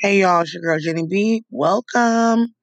Hey y'all, it's your girl Jenny B. Welcome.